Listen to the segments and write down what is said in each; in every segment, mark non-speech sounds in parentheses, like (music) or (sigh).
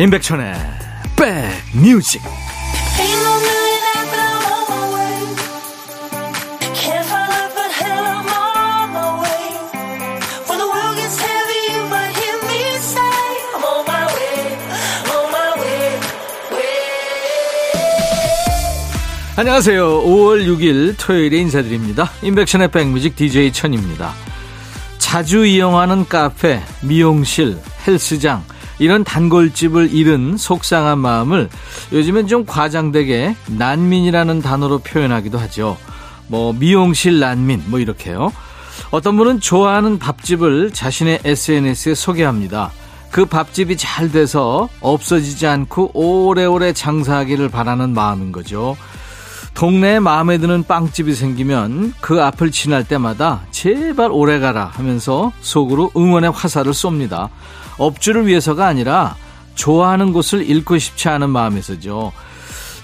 임백천의 백뮤직 안녕하세요. 5월 6일 토요일에 인사드립니다. 임백천의 백뮤직 DJ 천입니다. 자주 이용하는 카페, 미용실, 헬스장, 이런 단골집을 잃은 속상한 마음을 요즘엔 좀 과장되게 난민이라는 단어로 표현하기도 하죠. 뭐 미용실 난민 뭐 이렇게요. 어떤 분은 좋아하는 밥집을 자신의 SNS에 소개합니다. 그 밥집이 잘 돼서 없어지지 않고 오래오래 장사하기를 바라는 마음인 거죠. 동네에 마음에 드는 빵집이 생기면 그 앞을 지날 때마다 제발 오래 가라 하면서 속으로 응원의 화살을 쏩니다. 업주를 위해서가 아니라 좋아하는 곳을 잃고 싶지 않은 마음에서죠.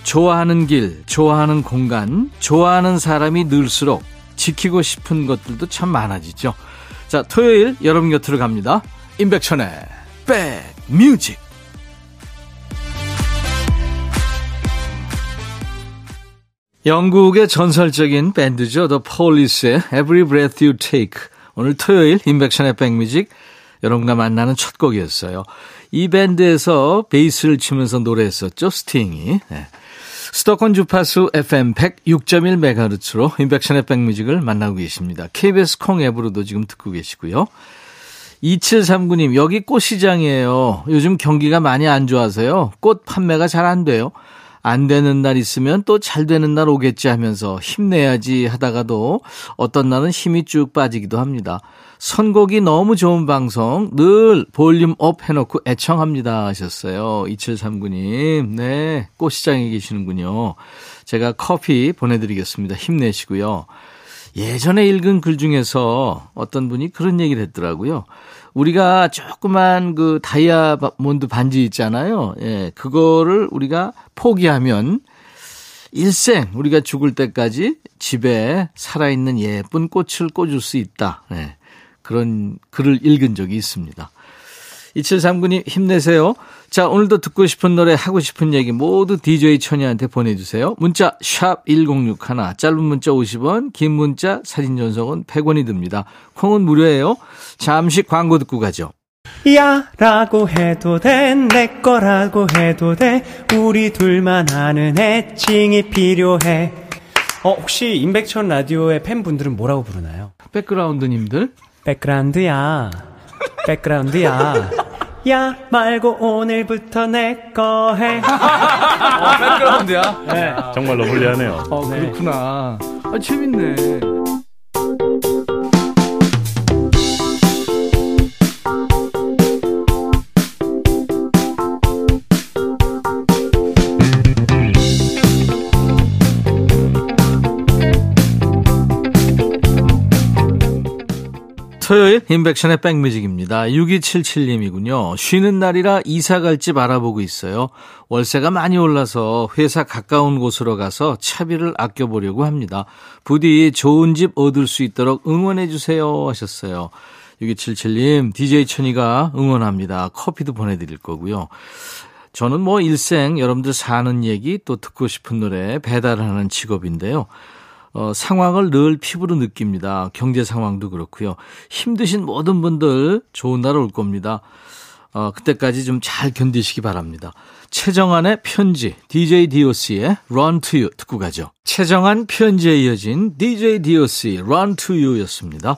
좋아하는 길, 좋아하는 공간, 좋아하는 사람이 늘수록 지키고 싶은 것들도 참 많아지죠. 자, 토요일 여러분 곁으로 갑니다. 임백천의 백뮤직. 영국의 전설적인 밴드죠. The Police의 Every Breath You Take. 오늘 토요일 인백션의 백뮤직 여러분과 만나는 첫 곡이었어요. 이 밴드에서 베이스를 치면서 노래했었죠. 스팅이. 네. 수도권 주파수 FM 106.1MHz로 인백션의 백뮤직을 만나고 계십니다. KBS 콩 앱으로도 지금 듣고 계시고요. 2739님, 여기 꽃시장이에요. 요즘 경기가 많이 안 좋아서요. 꽃 판매가 잘 안 돼요. 안 되는 날 있으면 또 잘 되는 날 오겠지 하면서 힘내야지 하다가도 어떤 날은 힘이 쭉 빠지기도 합니다. 선곡이 너무 좋은 방송 늘 볼륨 up 해놓고 애청합니다 하셨어요. 2739님. 네. 꽃시장에 계시는군요. 제가 커피 보내드리겠습니다. 힘내시고요. 예전에 읽은 글 중에서 어떤 분이 그런 얘기를 했더라고요. 우리가 조그만 그 다이아몬드 반지 있잖아요. 예, 그거를 우리가 포기하면 일생 우리가 죽을 때까지 집에 살아있는 예쁜 꽃을 꽂을 수 있다. 예, 그런 글을 읽은 적이 있습니다. 2739님 힘내세요. 자, 오늘도 듣고 싶은 노래, 하고 싶은 얘기 모두 DJ 천이한테 보내주세요. 문자 1061, 짧은 문자 50원, 긴 문자 사진 전송은 100원이 듭니다. 콩은 무료예요. 잠시 광고 듣고 가죠. 야 라고 해도 돼 내 거라고 해도 돼 우리 둘만 아는 애칭이 필요해 어 혹시 임백천 라디오의 팬분들은 뭐라고 부르나요? 백그라운드님들 백그라운드야 백그라운드야 야 말고 오늘부터 내 거 해. (laughs) 어, 백그라운드야? 네. 정말로 불리하네요. 어, 그렇구나. 아, 재밌네. 토요일 인백션의 백뮤직입니다. 6277님이군요. 쉬는 날이라 이사 갈 집 알아보고 있어요. 월세가 많이 올라서 회사 가까운 곳으로 가서 차비를 아껴보려고 합니다. 부디 좋은 집 얻을 수 있도록 응원해 주세요 하셨어요. 6277님, DJ 천이가 응원합니다. 커피도 보내드릴 거고요. 저는 뭐 일생 여러분들 사는 얘기 또 듣고 싶은 노래 배달하는 직업인데요. 어, 상황을 늘 피부로 느낍니다. 경제 상황도 그렇고요. 힘드신 모든 분들 좋은 날 올 겁니다. 어, 그때까지 좀 잘 견디시기 바랍니다. 최정안의 편지, DJ DOC의 Run to You 듣고 가죠. 최정안 편지에 이어진 DJ DOC Run to You 였습니다.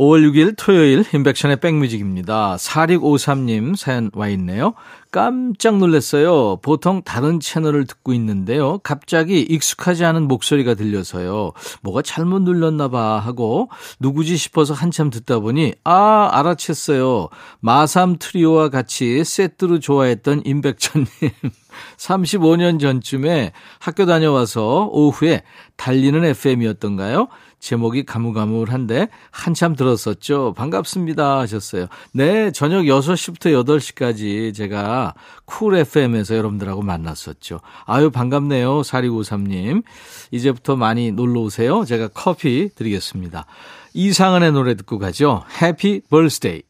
5월 6일 토요일 인백션의 백뮤직입니다. 4653님 사연 와 있네요. 깜짝 놀랐어요. 보통 다른 채널을 듣고 있는데요. 갑자기 익숙하지 않은 목소리가 들려서요. 뭐가 잘못 눌렀나 봐 하고 누구지 싶어서 한참 듣다 보니 아 알아챘어요. 마삼 트리오와 같이 세트로 좋아했던 임백천님. (laughs) 35년 전쯤에 학교 다녀와서 오후에 달리는 FM이었던가요? 제목이 가물가물한데 한참 들었었죠. 반갑습니다 하셨어요. 네, 저녁 6시부터 8시까지 제가 Cool FM에서 여러분들하고 만났었죠. 아유, 반갑네요. 4293님. 이제부터 많이 놀러 오세요. 제가 커피 드리겠습니다. 이상은의 노래 듣고 가죠. 해피 벌스데이.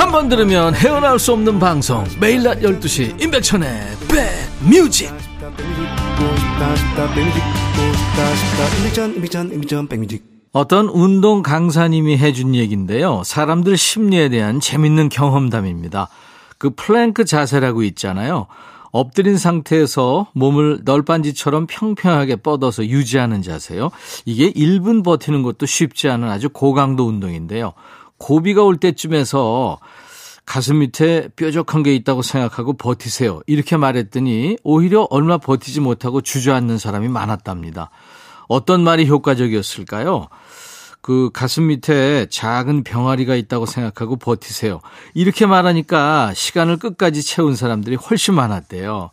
한 번 들으면 헤어나올 수 없는 방송 매일 낮 12시 임백천의 백뮤직 어떤 운동 강사님이 해준 얘기인데요. 사람들 심리에 대한 재밌는 경험담입니다. 그 플랭크 자세라고 있잖아요. 엎드린 상태에서 몸을 널빤지처럼 평평하게 뻗어서 유지하는 자세요. 이게 1분 버티는 것도 쉽지 않은 아주 고강도 운동인데요. 고비가 올 때쯤에서 가슴 밑에 뾰족한 게 있다고 생각하고 버티세요. 이렇게 말했더니 오히려 얼마 버티지 못하고 주저앉는 사람이 많았답니다. 어떤 말이 효과적이었을까요? 그 가슴 밑에 작은 병아리가 있다고 생각하고 버티세요. 이렇게 말하니까 시간을 끝까지 채운 사람들이 훨씬 많았대요.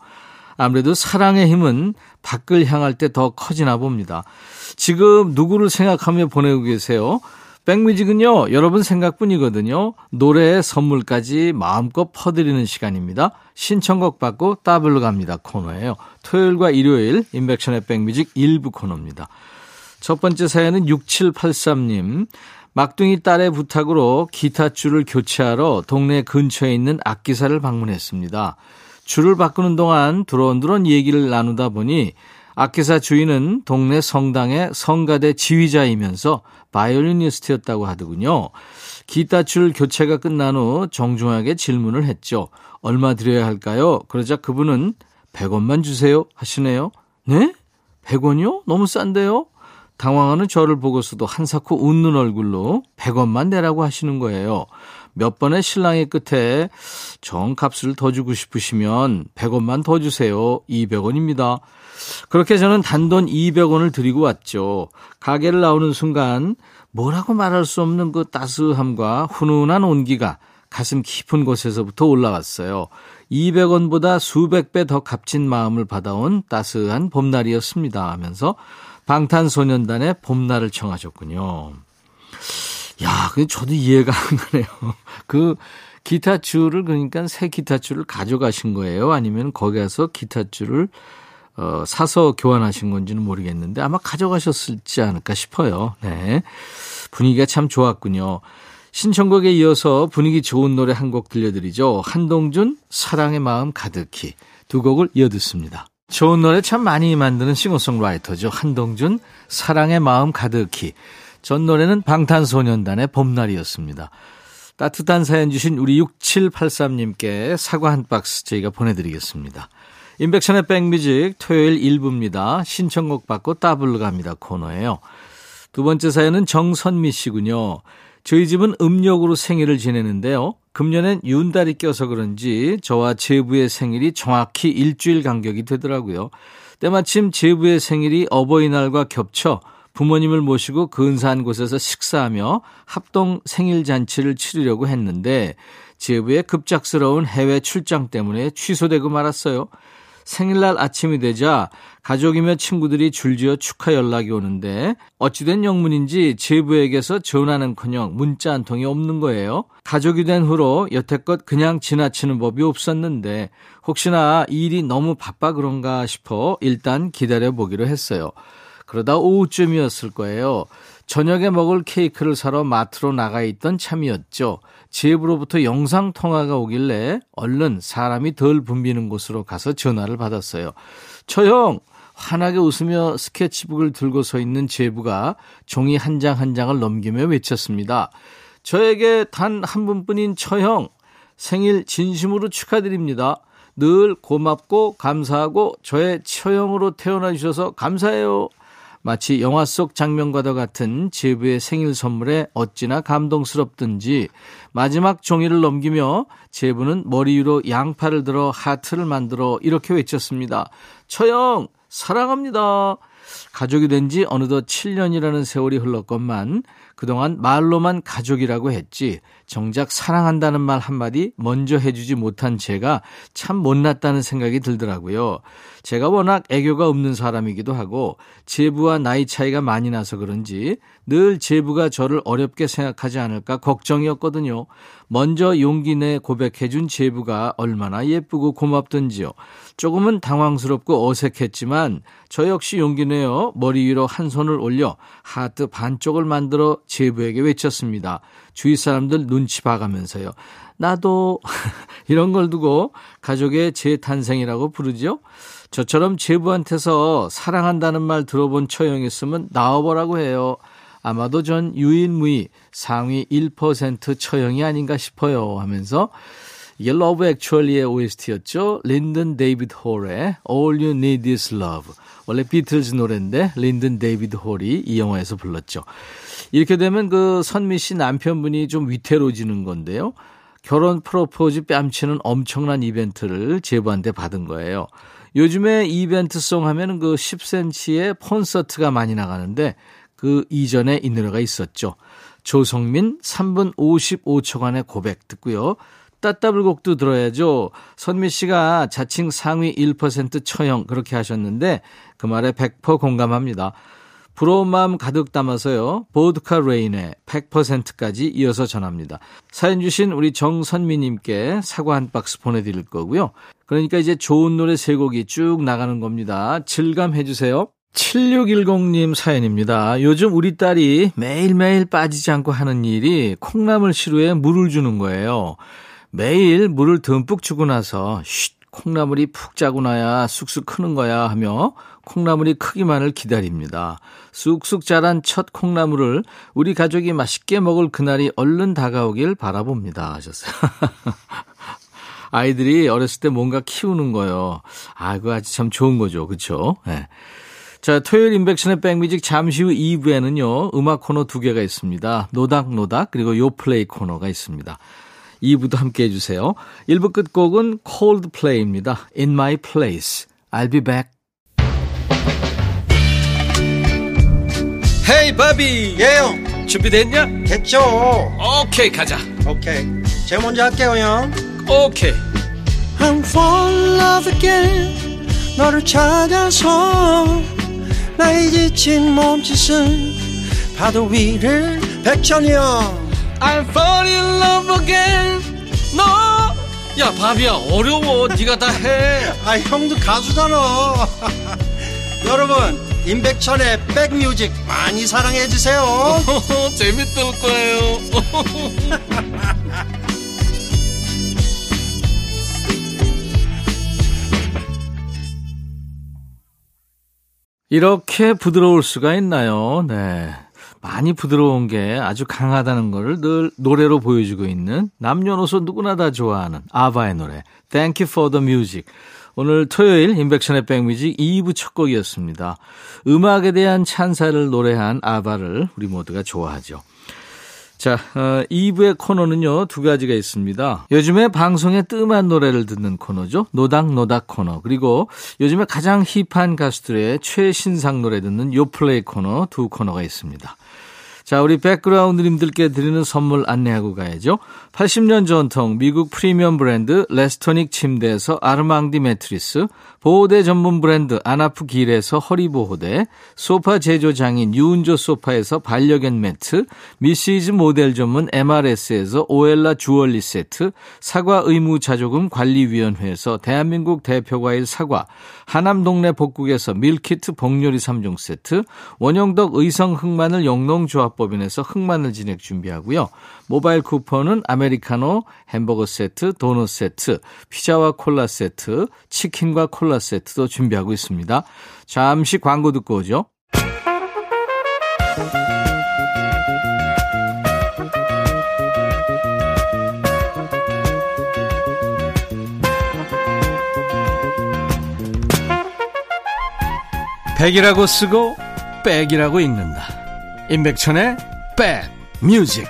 아무래도 사랑의 힘은 밖을 향할 때 더 커지나 봅니다. 지금 누구를 생각하며 보내고 계세요? 백뮤직은요, 여러분 생각뿐이거든요. 노래의 선물까지 마음껏 퍼드리는 시간입니다. 신청곡 받고 따블로 갑니다 코너예요. 토요일과 일요일 인백션의 백뮤직 일부 코너입니다. 첫 번째 사연은 6783님. 막둥이 딸의 부탁으로 기타 줄을 교체하러 동네 근처에 있는 악기사를 방문했습니다. 줄을 바꾸는 동안 두런두런 얘기를 나누다 보니 악기사 주인은 동네 성당의 성가대 지휘자이면서 바이올리니스트였다고 하더군요. 기타줄 교체가 끝난 후 정중하게 질문을 했죠. 얼마 드려야 할까요? 그러자 그분은 100원만 주세요 하시네요. 네? 100원이요? 너무 싼데요? 당황하는 저를 보고서도 한사코 웃는 얼굴로 100원만 내라고 하시는 거예요. 몇 번의 신랑의 끝에 정값을 더 주고 싶으시면 100원만 더 주세요. 200원입니다. 그렇게 저는 단돈 200원을 드리고 왔죠. 가게를 나오는 순간 뭐라고 말할 수 없는 그 따스함과 훈훈한 온기가 가슴 깊은 곳에서부터 올라왔어요. 200원보다 수백 배 더 값진 마음을 받아온 따스한 봄날이었습니다 하면서 방탄소년단의 봄날을 청하셨군요. 야, 그 저도 이해가 안 가네요. (laughs) 그 기타 줄을 그러니까 새 기타 줄을 가져가신 거예요? 아니면 거기 가서 기타 줄을 어, 사서 교환하신 건지는 모르겠는데 아마 가져가셨을지 않을까 싶어요. 네. 분위기가 참 좋았군요. 신청곡에 이어서 분위기 좋은 노래 한 곡 들려드리죠. 한동준 사랑의 마음 가득히 두 곡을 이어 듣습니다. 좋은 노래 참 많이 만드는 싱어송라이터죠. 한동준 사랑의 마음 가득히 전 노래는 방탄소년단의 봄날이었습니다. 따뜻한 사연 주신 우리 6783님께 사과 한 박스 저희가 보내드리겠습니다. 인백션의 백뮤직 토요일 1부입니다. 신청곡 받고 따블로 갑니다 코너예요. 두 번째 사연은 정선미 씨군요. 저희 집은 음력으로 생일을 지내는데요. 금년엔 윤달이 껴서 그런지 저와 제부의 생일이 정확히 일주일 간격이 되더라고요. 때마침 제부의 생일이 어버이날과 겹쳐 부모님을 모시고 근사한 곳에서 식사하며 합동 생일 잔치를 치르려고 했는데 제부의 급작스러운 해외 출장 때문에 취소되고 말았어요. 생일날 아침이 되자 가족이며 친구들이 줄지어 축하 연락이 오는데 어찌된 영문인지 제부에게서 전화는커녕 문자 한 통이 없는 거예요. 가족이 된 후로 여태껏 그냥 지나치는 법이 없었는데 혹시나 일이 너무 바빠 그런가 싶어 일단 기다려 보기로 했어요. 그러다 오후쯤이었을 거예요. 저녁에 먹을 케이크를 사러 마트로 나가 있던 참이었죠. 지혜부로부터 영상 통화가 오길래 얼른 사람이 덜 붐비는 곳으로 가서 전화를 받았어요. 처형 환하게 웃으며 스케치북을 들고 서 있는 제부가 종이 한 장한 한 장을 넘기며 외쳤습니다. 저에게 단 한 분뿐인 처형 생일 진심으로 축하드립니다. 늘 고맙고 감사하고 저의 처형으로 태어나 주셔서 감사해요. 마치 영화 속 장면과도 같은 제부의 생일 선물에 어찌나 감동스럽든지 마지막 종이를 넘기며 제부는 머리 위로 양팔을 들어 하트를 만들어 이렇게 외쳤습니다. 처형 사랑합니다. 가족이 된 지 어느덧 7년이라는 세월이 흘렀건만 그동안 말로만 가족이라고 했지 정작 사랑한다는 말 한마디 먼저 해주지 못한 제가 참 못났다는 생각이 들더라고요. 제가 워낙 애교가 없는 사람이기도 하고 제부와 나이 차이가 많이 나서 그런지 늘 제부가 저를 어렵게 생각하지 않을까 걱정이었거든요. 먼저 용기 내 고백해준 제부가 얼마나 예쁘고 고맙던지요. 조금은 당황스럽고 어색했지만 저 역시 용기 내어 머리 위로 한 손을 올려 하트 반쪽을 만들어 제부에게 외쳤습니다. 주위 사람들 눈치 봐가면서요. 나도 (laughs) 이런 걸 두고 가족의 재탄생이라고 부르죠. 저처럼 제부한테서 사랑한다는 말 들어본 처형 있으면 나와보라고 해요. 아마도 전 유일무이 상위 1% 처형이 아닌가 싶어요 하면서 이게 Love Actually의 OST였죠. 린든 데이비드 홀의 All You Need Is Love. 원래 비틀즈 노래인데 린든 데이비드 홀이 이 영화에서 불렀죠. 이렇게 되면 그 선미 씨 남편분이 좀 위태로지는 건데요. 결혼 프로포즈 뺨치는 엄청난 이벤트를 제부한테 받은 거예요. 요즘에 이벤트송 하면 그 10cm의 콘서트가 많이 나가는데 그 이전에 이 노래가 있었죠. 조성민 3분 55초간의 고백 듣고요. 따따블곡도 들어야죠. 선미 씨가 자칭 상위 1% 처형 그렇게 하셨는데 그 말에 100% 공감합니다. 부러운 마음 가득 담아서요. 보드카 레인의 100%까지 이어서 전합니다. 사연 주신 우리 정선미님께 사과 한 박스 보내드릴 거고요. 그러니까 이제 좋은 노래 세 곡이 쭉 나가는 겁니다. 질감해 주세요. 7610님 사연입니다. 요즘 우리 딸이 매일매일 빠지지 않고 하는 일이 콩나물 시루에 물을 주는 거예요. 매일 물을 듬뿍 주고 나서 쉿 콩나물이 푹 짜고 나야 쑥쑥 크는 거야 하며 콩나물이 크기만을 기다립니다. 쑥쑥 자란 첫 콩나물을 우리 가족이 맛있게 먹을 그날이 얼른 다가오길 바라봅니다. 하셨어요. (laughs) 아이들이 어렸을 때 뭔가 키우는 거요. 아, 그거 아주 참 좋은 거죠. 그쵸? 네. 자, 토요일 인백션의 백뮤직 잠시 후 2부에는요, 음악 코너 두 개가 있습니다. 노닥노닥, 그리고 요플레이 코너가 있습니다. 2부도 함께 해주세요. 1부 끝곡은 Coldplay입니다. In My Place. I'll be back. 헤이 바비 예영 준비됐냐? 됐죠 오케이 가자 오케이 제가 먼저 할게요 형 오케이 I'm fall in love again 너를 찾아서 나의 지친 몸짓은 파도 위를 백천이 형 I'm fall in love again. 너야 바비야 어려워. 네가 다 해. 아 형도 가수잖아. (laughs) 여러분 임백천의 백뮤직 많이 사랑해 주세요. (laughs) 재밌을 거예요. (laughs) 이렇게 부드러울 수가 있나요? 네. 많이 부드러운 게 아주 강하다는 것을 늘 노래로 보여주고 있는 남녀노소 누구나 다 좋아하는 아바의 노래 Thank You for the Music 오늘 토요일 인백션의 백뮤직 2부 첫 곡이었습니다. 음악에 대한 찬사를 노래한 아바를 우리 모두가 좋아하죠. 자, 어, 2부의 코너는요, 두 가지가 있습니다. 요즘에 방송에 뜸한 노래를 듣는 코너죠. 노닥노닥 코너. 그리고 요즘에 가장 힙한 가수들의 최신상 노래 듣는 요플레이 코너 두 코너가 있습니다. 자, 우리 백그라운드님들께 드리는 선물 안내하고 가야죠. 80년 전통 미국 프리미엄 브랜드 레스토닉 침대에서 아르망디 매트리스, 보호대 전문 브랜드 아나프 길에서 허리보호대, 소파 제조 장인 유운조 소파에서 반려견 매트, 미시즈 모델 전문 MRS에서 오엘라 주얼리 세트, 사과 의무 자조금 관리위원회에서 대한민국 대표과일 사과, 하남 동네 복국에서 밀키트 복요리 3종 세트, 원형덕 의성 흑마늘 영농조합법인에서 흑마늘 진액 준비하고요. 모바일 쿠폰은 아메리카노, 햄버거 세트, 도넛 세트, 피자와 콜라 세트, 치킨과 콜라 세트도 준비하고 있습니다. 잠시 광고 듣고 오죠. 백이라고 쓰고 백이라고 읽는다. 임백천의 백 뮤직.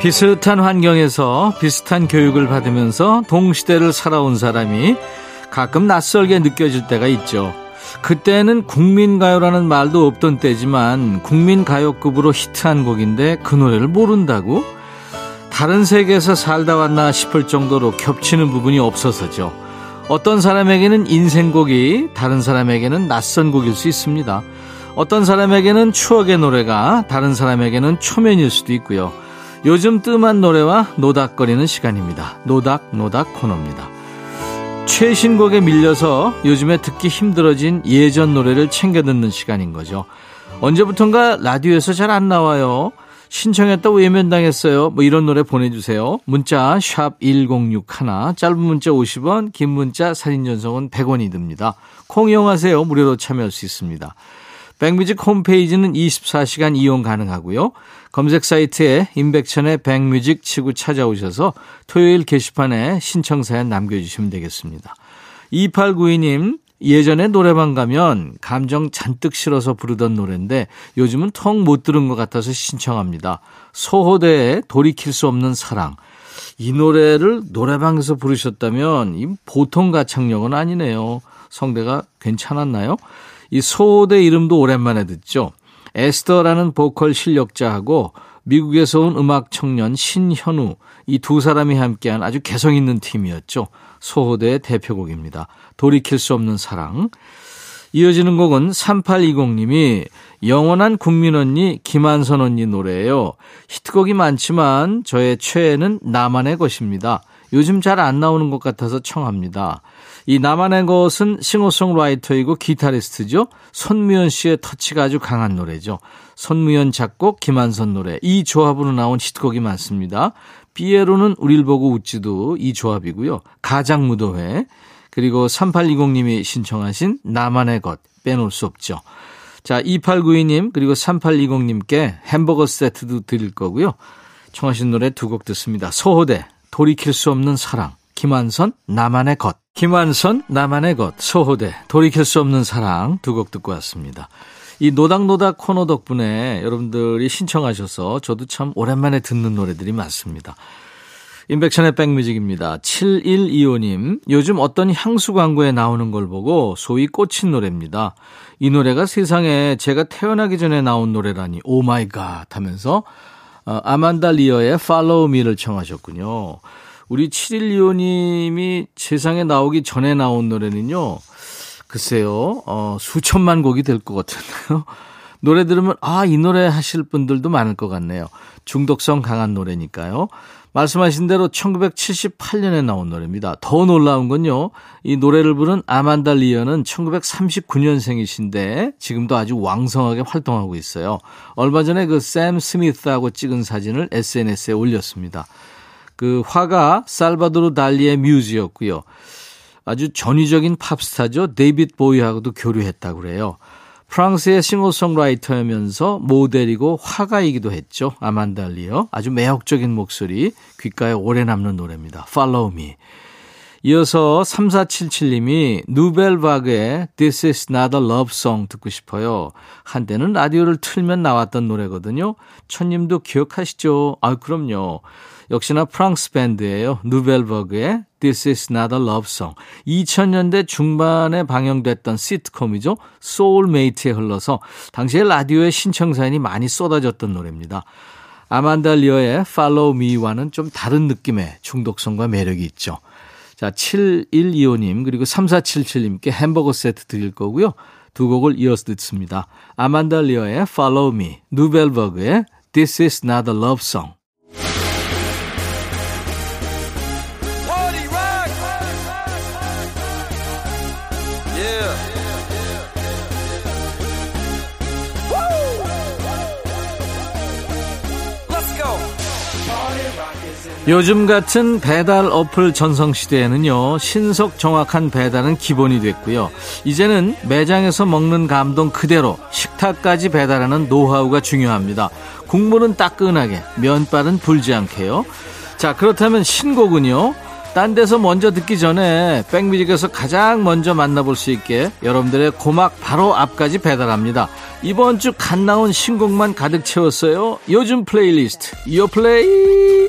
비슷한 환경에서 비슷한 교육을 받으면서 동시대를 살아온 사람이 가끔 낯설게 느껴질 때가 있죠. 그때는 국민가요라는 말도 없던 때지만 국민가요급으로 히트한 곡인데 그 노래를 모른다고? 다른 세계에서 살다 왔나 싶을 정도로 겹치는 부분이 없어서죠. 어떤 사람에게는 인생곡이 다른 사람에게는 낯선 곡일 수 있습니다. 어떤 사람에게는 추억의 노래가 다른 사람에게는 초면일 수도 있고요. 요즘 뜸한 노래와 노닥거리는 시간입니다. 노닥노닥 노닥 코너입니다. 최신곡에 밀려서 요즘에 듣기 힘들어진 예전 노래를 챙겨 듣는 시간인 거죠. 언제부턴가 라디오에서 잘 안 나와요. 신청했다고 외면당했어요. 뭐 이런 노래 보내주세요. 문자 1061, 짧은 문자 50원, 긴 문자 사진 전송은 100원이 듭니다. 콩 이용하세요. 무료로 참여할 수 있습니다. 백뮤직 홈페이지는 24시간 이용 가능하고요. 검색 사이트에 임백천의 백뮤직 치고 찾아오셔서 토요일 게시판에 신청사연 남겨주시면 되겠습니다. 2892님, 예전에 노래방 가면 감정 잔뜩 실어서 부르던 노래인데 요즘은 텅못 들은 것 같아서 신청합니다. 소호대의 돌이킬 수 없는 사랑. 이 노래를 노래방에서 부르셨다면 이 보통 가창력은 아니네요. 성대가 괜찮았나요? 이 소호대 이름도 오랜만에 듣죠. 에스더라는 보컬 실력자하고 미국에서 온 음악 청년 신현우 이 두 사람이 함께한 아주 개성 있는 팀이었죠. 소호대의 대표곡입니다. 돌이킬 수 없는 사랑. 이어지는 곡은 3820님이 영원한 국민 언니 김한선 언니 노래예요. 히트곡이 많지만 저의 최애는 나만의 것입니다. 요즘 잘 안 나오는 것 같아서 청합니다. 이 나만의 것은 싱어송라이터이고 기타리스트죠. 손무현 씨의 터치가 아주 강한 노래죠. 손무현 작곡, 김한선 노래. 이 조합으로 나온 히트곡이 많습니다. 삐에로는 우릴 보고 웃지도 이 조합이고요. 가장무도회. 그리고 3820님이 신청하신 나만의 것 빼놓을 수 없죠. 자, 2892님 그리고 3820님께 햄버거 세트도 드릴 거고요. 청하신 노래 두 곡 듣습니다. 소호대 돌이킬 수 없는 사랑 김완선 나만의 것 김완선 나만의 것 소호대 돌이킬 수 없는 사랑 두 곡 듣고 왔습니다. 이 노닥노닥 코너 덕분에 여러분들이 신청하셔서 저도 참 오랜만에 듣는 노래들이 많습니다. 임백천의 백뮤직입니다. 7125님, 요즘 어떤 향수 광고에 나오는 걸 보고 소위 꽂힌 노래입니다. 이 노래가 세상에 제가 태어나기 전에 나온 노래라니, oh my god 하면서, 어, 아만다 리어의 Follow Me를 청하셨군요. 우리 7125님이 세상에 나오기 전에 나온 노래는요, 글쎄요, 어, 수천만 곡이 될 것 같은데요. 노래 들으면, 아, 이 노래 하실 분들도 많을 것 같네요. 중독성 강한 노래니까요. 말씀하신 대로 1978년에 나온 노래입니다. 더 놀라운 건요, 이 노래를 부른 아만다 리어는 1939년생이신데 지금도 아주 왕성하게 활동하고 있어요. 얼마 전에 그 샘 스미스하고 찍은 사진을 SNS에 올렸습니다. 그 화가 살바도르 달리의 뮤즈였고요. 아주 전위적인 팝스타죠. 데이빗 보이하고도 교류했다고 그래요. 프랑스의 싱어송라이터이면서 모델이고 화가이기도 했죠. 아만달리어. 아주 매력적인 목소리, 귓가에 오래 남는 노래입니다. Follow Me. 이어서 3477님이 누벨바그의 This is not a love song 듣고 싶어요. 한때는 라디오를 틀면 나왔던 노래거든요. 천님도 기억하시죠? 아, 그럼요. 역시나 프랑스 밴드예요. 누벨바그의 This is not a love song. 2000년대 중반에 방영됐던 시트콤이죠. 소울메이트에 흘러서 당시에 라디오에 신청 사연이 많이 쏟아졌던 노래입니다. 아만다 리어의 Follow Me와는 좀 다른 느낌의 중독성과 매력이 있죠. 자, 7125님 그리고 3477님께 햄버거 세트 드릴 거고요. 두 곡을 이어서 듣습니다. 아만다 리어의 Follow Me, 누벨버그의 This is not a love song. 요즘 같은 배달 어플 전성시대에는요, 신속 정확한 배달은 기본이 됐고요. 이제는 매장에서 먹는 감동 그대로 식탁까지 배달하는 노하우가 중요합니다. 국물은 따끈하게, 면발은 불지 않게요. 자, 그렇다면 신곡은요, 딴 데서 먼저 듣기 전에 백뮤직에서 가장 먼저 만나볼 수 있게 여러분들의 고막 바로 앞까지 배달합니다. 이번 주 갓 나온 신곡만 가득 채웠어요. 요즘 플레이리스트 요플레이.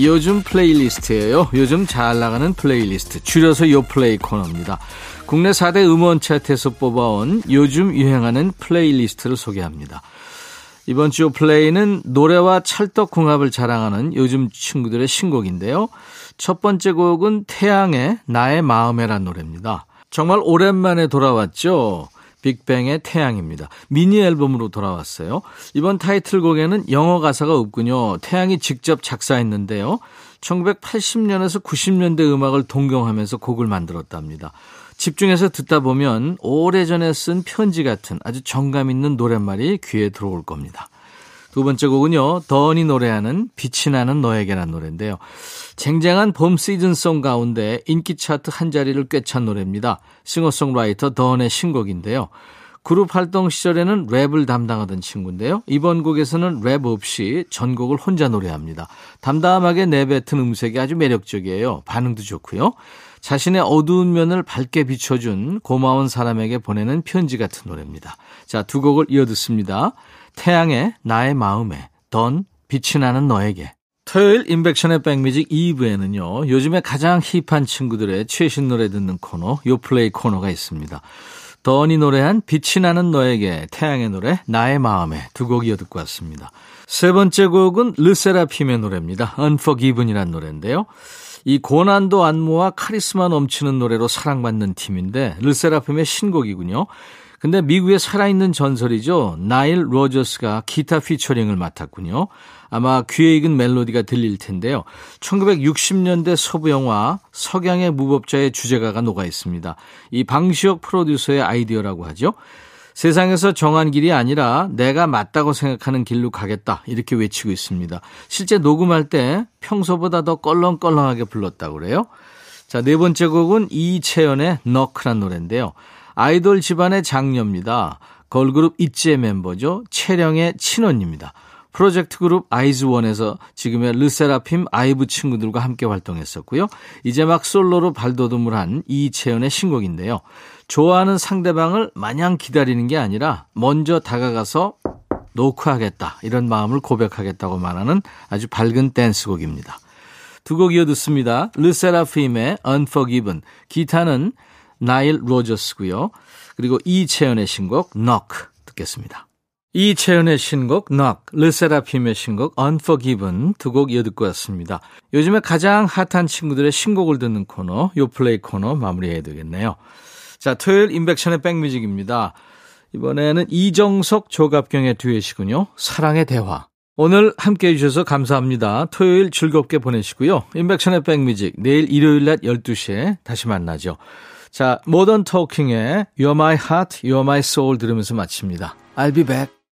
요즘 플레이리스트예요. 요즘 잘 나가는 플레이리스트. 줄여서 요플레이 코너입니다. 국내 4대 음원 차트에서 뽑아온 요즘 유행하는 플레이리스트를 소개합니다. 이번 주 플레이는 노래와 찰떡궁합을 자랑하는 요즘 친구들의 신곡인데요. 첫 번째 곡은 태양의 나의 마음에란 노래입니다. 정말 오랜만에 돌아왔죠. 빅뱅의 태양입니다. 미니 앨범으로 돌아왔어요. 이번 타이틀곡에는 영어 가사가 없군요. 태양이 직접 작사했는데요. 1980년에서 90년대 음악을 동경하면서 곡을 만들었답니다. 집중해서 듣다 보면 오래전에 쓴 편지 같은 아주 정감 있는 노랫말이 귀에 들어올 겁니다. 두 번째 곡은요, 더언이 노래하는 빛이 나는 너에게란 노래인데요. 쟁쟁한 봄 시즌송 가운데 인기 차트 한 자리를 꿰찬 노래입니다. 싱어송라이터 더언의 신곡인데요. 그룹 활동 시절에는 랩을 담당하던 친구인데요. 이번 곡에서는 랩 없이 전곡을 혼자 노래합니다. 담담하게 내뱉은 음색이 아주 매력적이에요. 반응도 좋고요. 자신의 어두운 면을 밝게 비춰준 고마운 사람에게 보내는 편지 같은 노래입니다. 자, 두 곡을 이어 듣습니다. 태양의 나의 마음에, 던 빛이 나는 너에게. 토요일 임백천의 백뮤직 2부에는요, 요즘에 가장 힙한 친구들의 최신 노래 듣는 코너, 요플레이 코너가 있습니다. 던이 노래한 빛이 나는 너에게, 태양의 노래, 나의 마음에 두 곡 이어 듣고 왔습니다. 세 번째 곡은 르세라핌의 노래입니다. Unforgiven이라는 노래인데요. 이 고난도 안무와 카리스마 넘치는 노래로 사랑받는 팀인데 르세라핌의 신곡이군요. 근데 미국의 살아있는 전설이죠. 나일 로저스가 기타 피처링을 맡았군요. 아마 귀에 익은 멜로디가 들릴 텐데요. 1960년대 서부 영화 석양의 무법자의 주제가가 녹아 있습니다. 이 방시혁 프로듀서의 아이디어라고 하죠. 세상에서 정한 길이 아니라 내가 맞다고 생각하는 길로 가겠다. 이렇게 외치고 있습니다. 실제 녹음할 때 평소보다 더 껄렁껄렁하게 불렀다고 그래요. 자, 네 번째 곡은 이채연의 Knock이란 노래인데요. 아이돌 집안의 장녀입니다. 걸그룹 있지의 멤버죠. 채령의 친언니입니다. 프로젝트 그룹 아이즈원에서 지금의 르세라핌 아이브 친구들과 함께 활동했었고요. 이제 막 솔로로 발돋움을 한 이채연의 신곡인데요. 좋아하는 상대방을 마냥 기다리는 게 아니라 먼저 다가가서 노크하겠다 이런 마음을 고백하겠다고 말하는 아주 밝은 댄스곡입니다. 두 곡 이어 듣습니다. 르세라핌의 Unforgiven, 기타는 나일 로저스고요. 그리고 이채연의 신곡 Knock 듣겠습니다. 이채연의 신곡 Knock, 르세라핌의 신곡 Unforgiven 두 곡 이어 듣고 왔습니다. 요즘에 가장 핫한 친구들의 신곡을 듣는 코너, 요플레이 코너 마무리해야 되겠네요. 자, 토요일 인백션의 백뮤직입니다. 이번에는 이정석 조갑경의 듀엣이군요. 사랑의 대화. 오늘 함께 해 주셔서 감사합니다. 토요일 즐겁게 보내시고요. 인백션의 백뮤직 내일 일요일 낮 12시에 다시 만나죠. 자, 모던 토킹의 You're My Heart, You're My Soul 들으면서 마칩니다. I'll be back.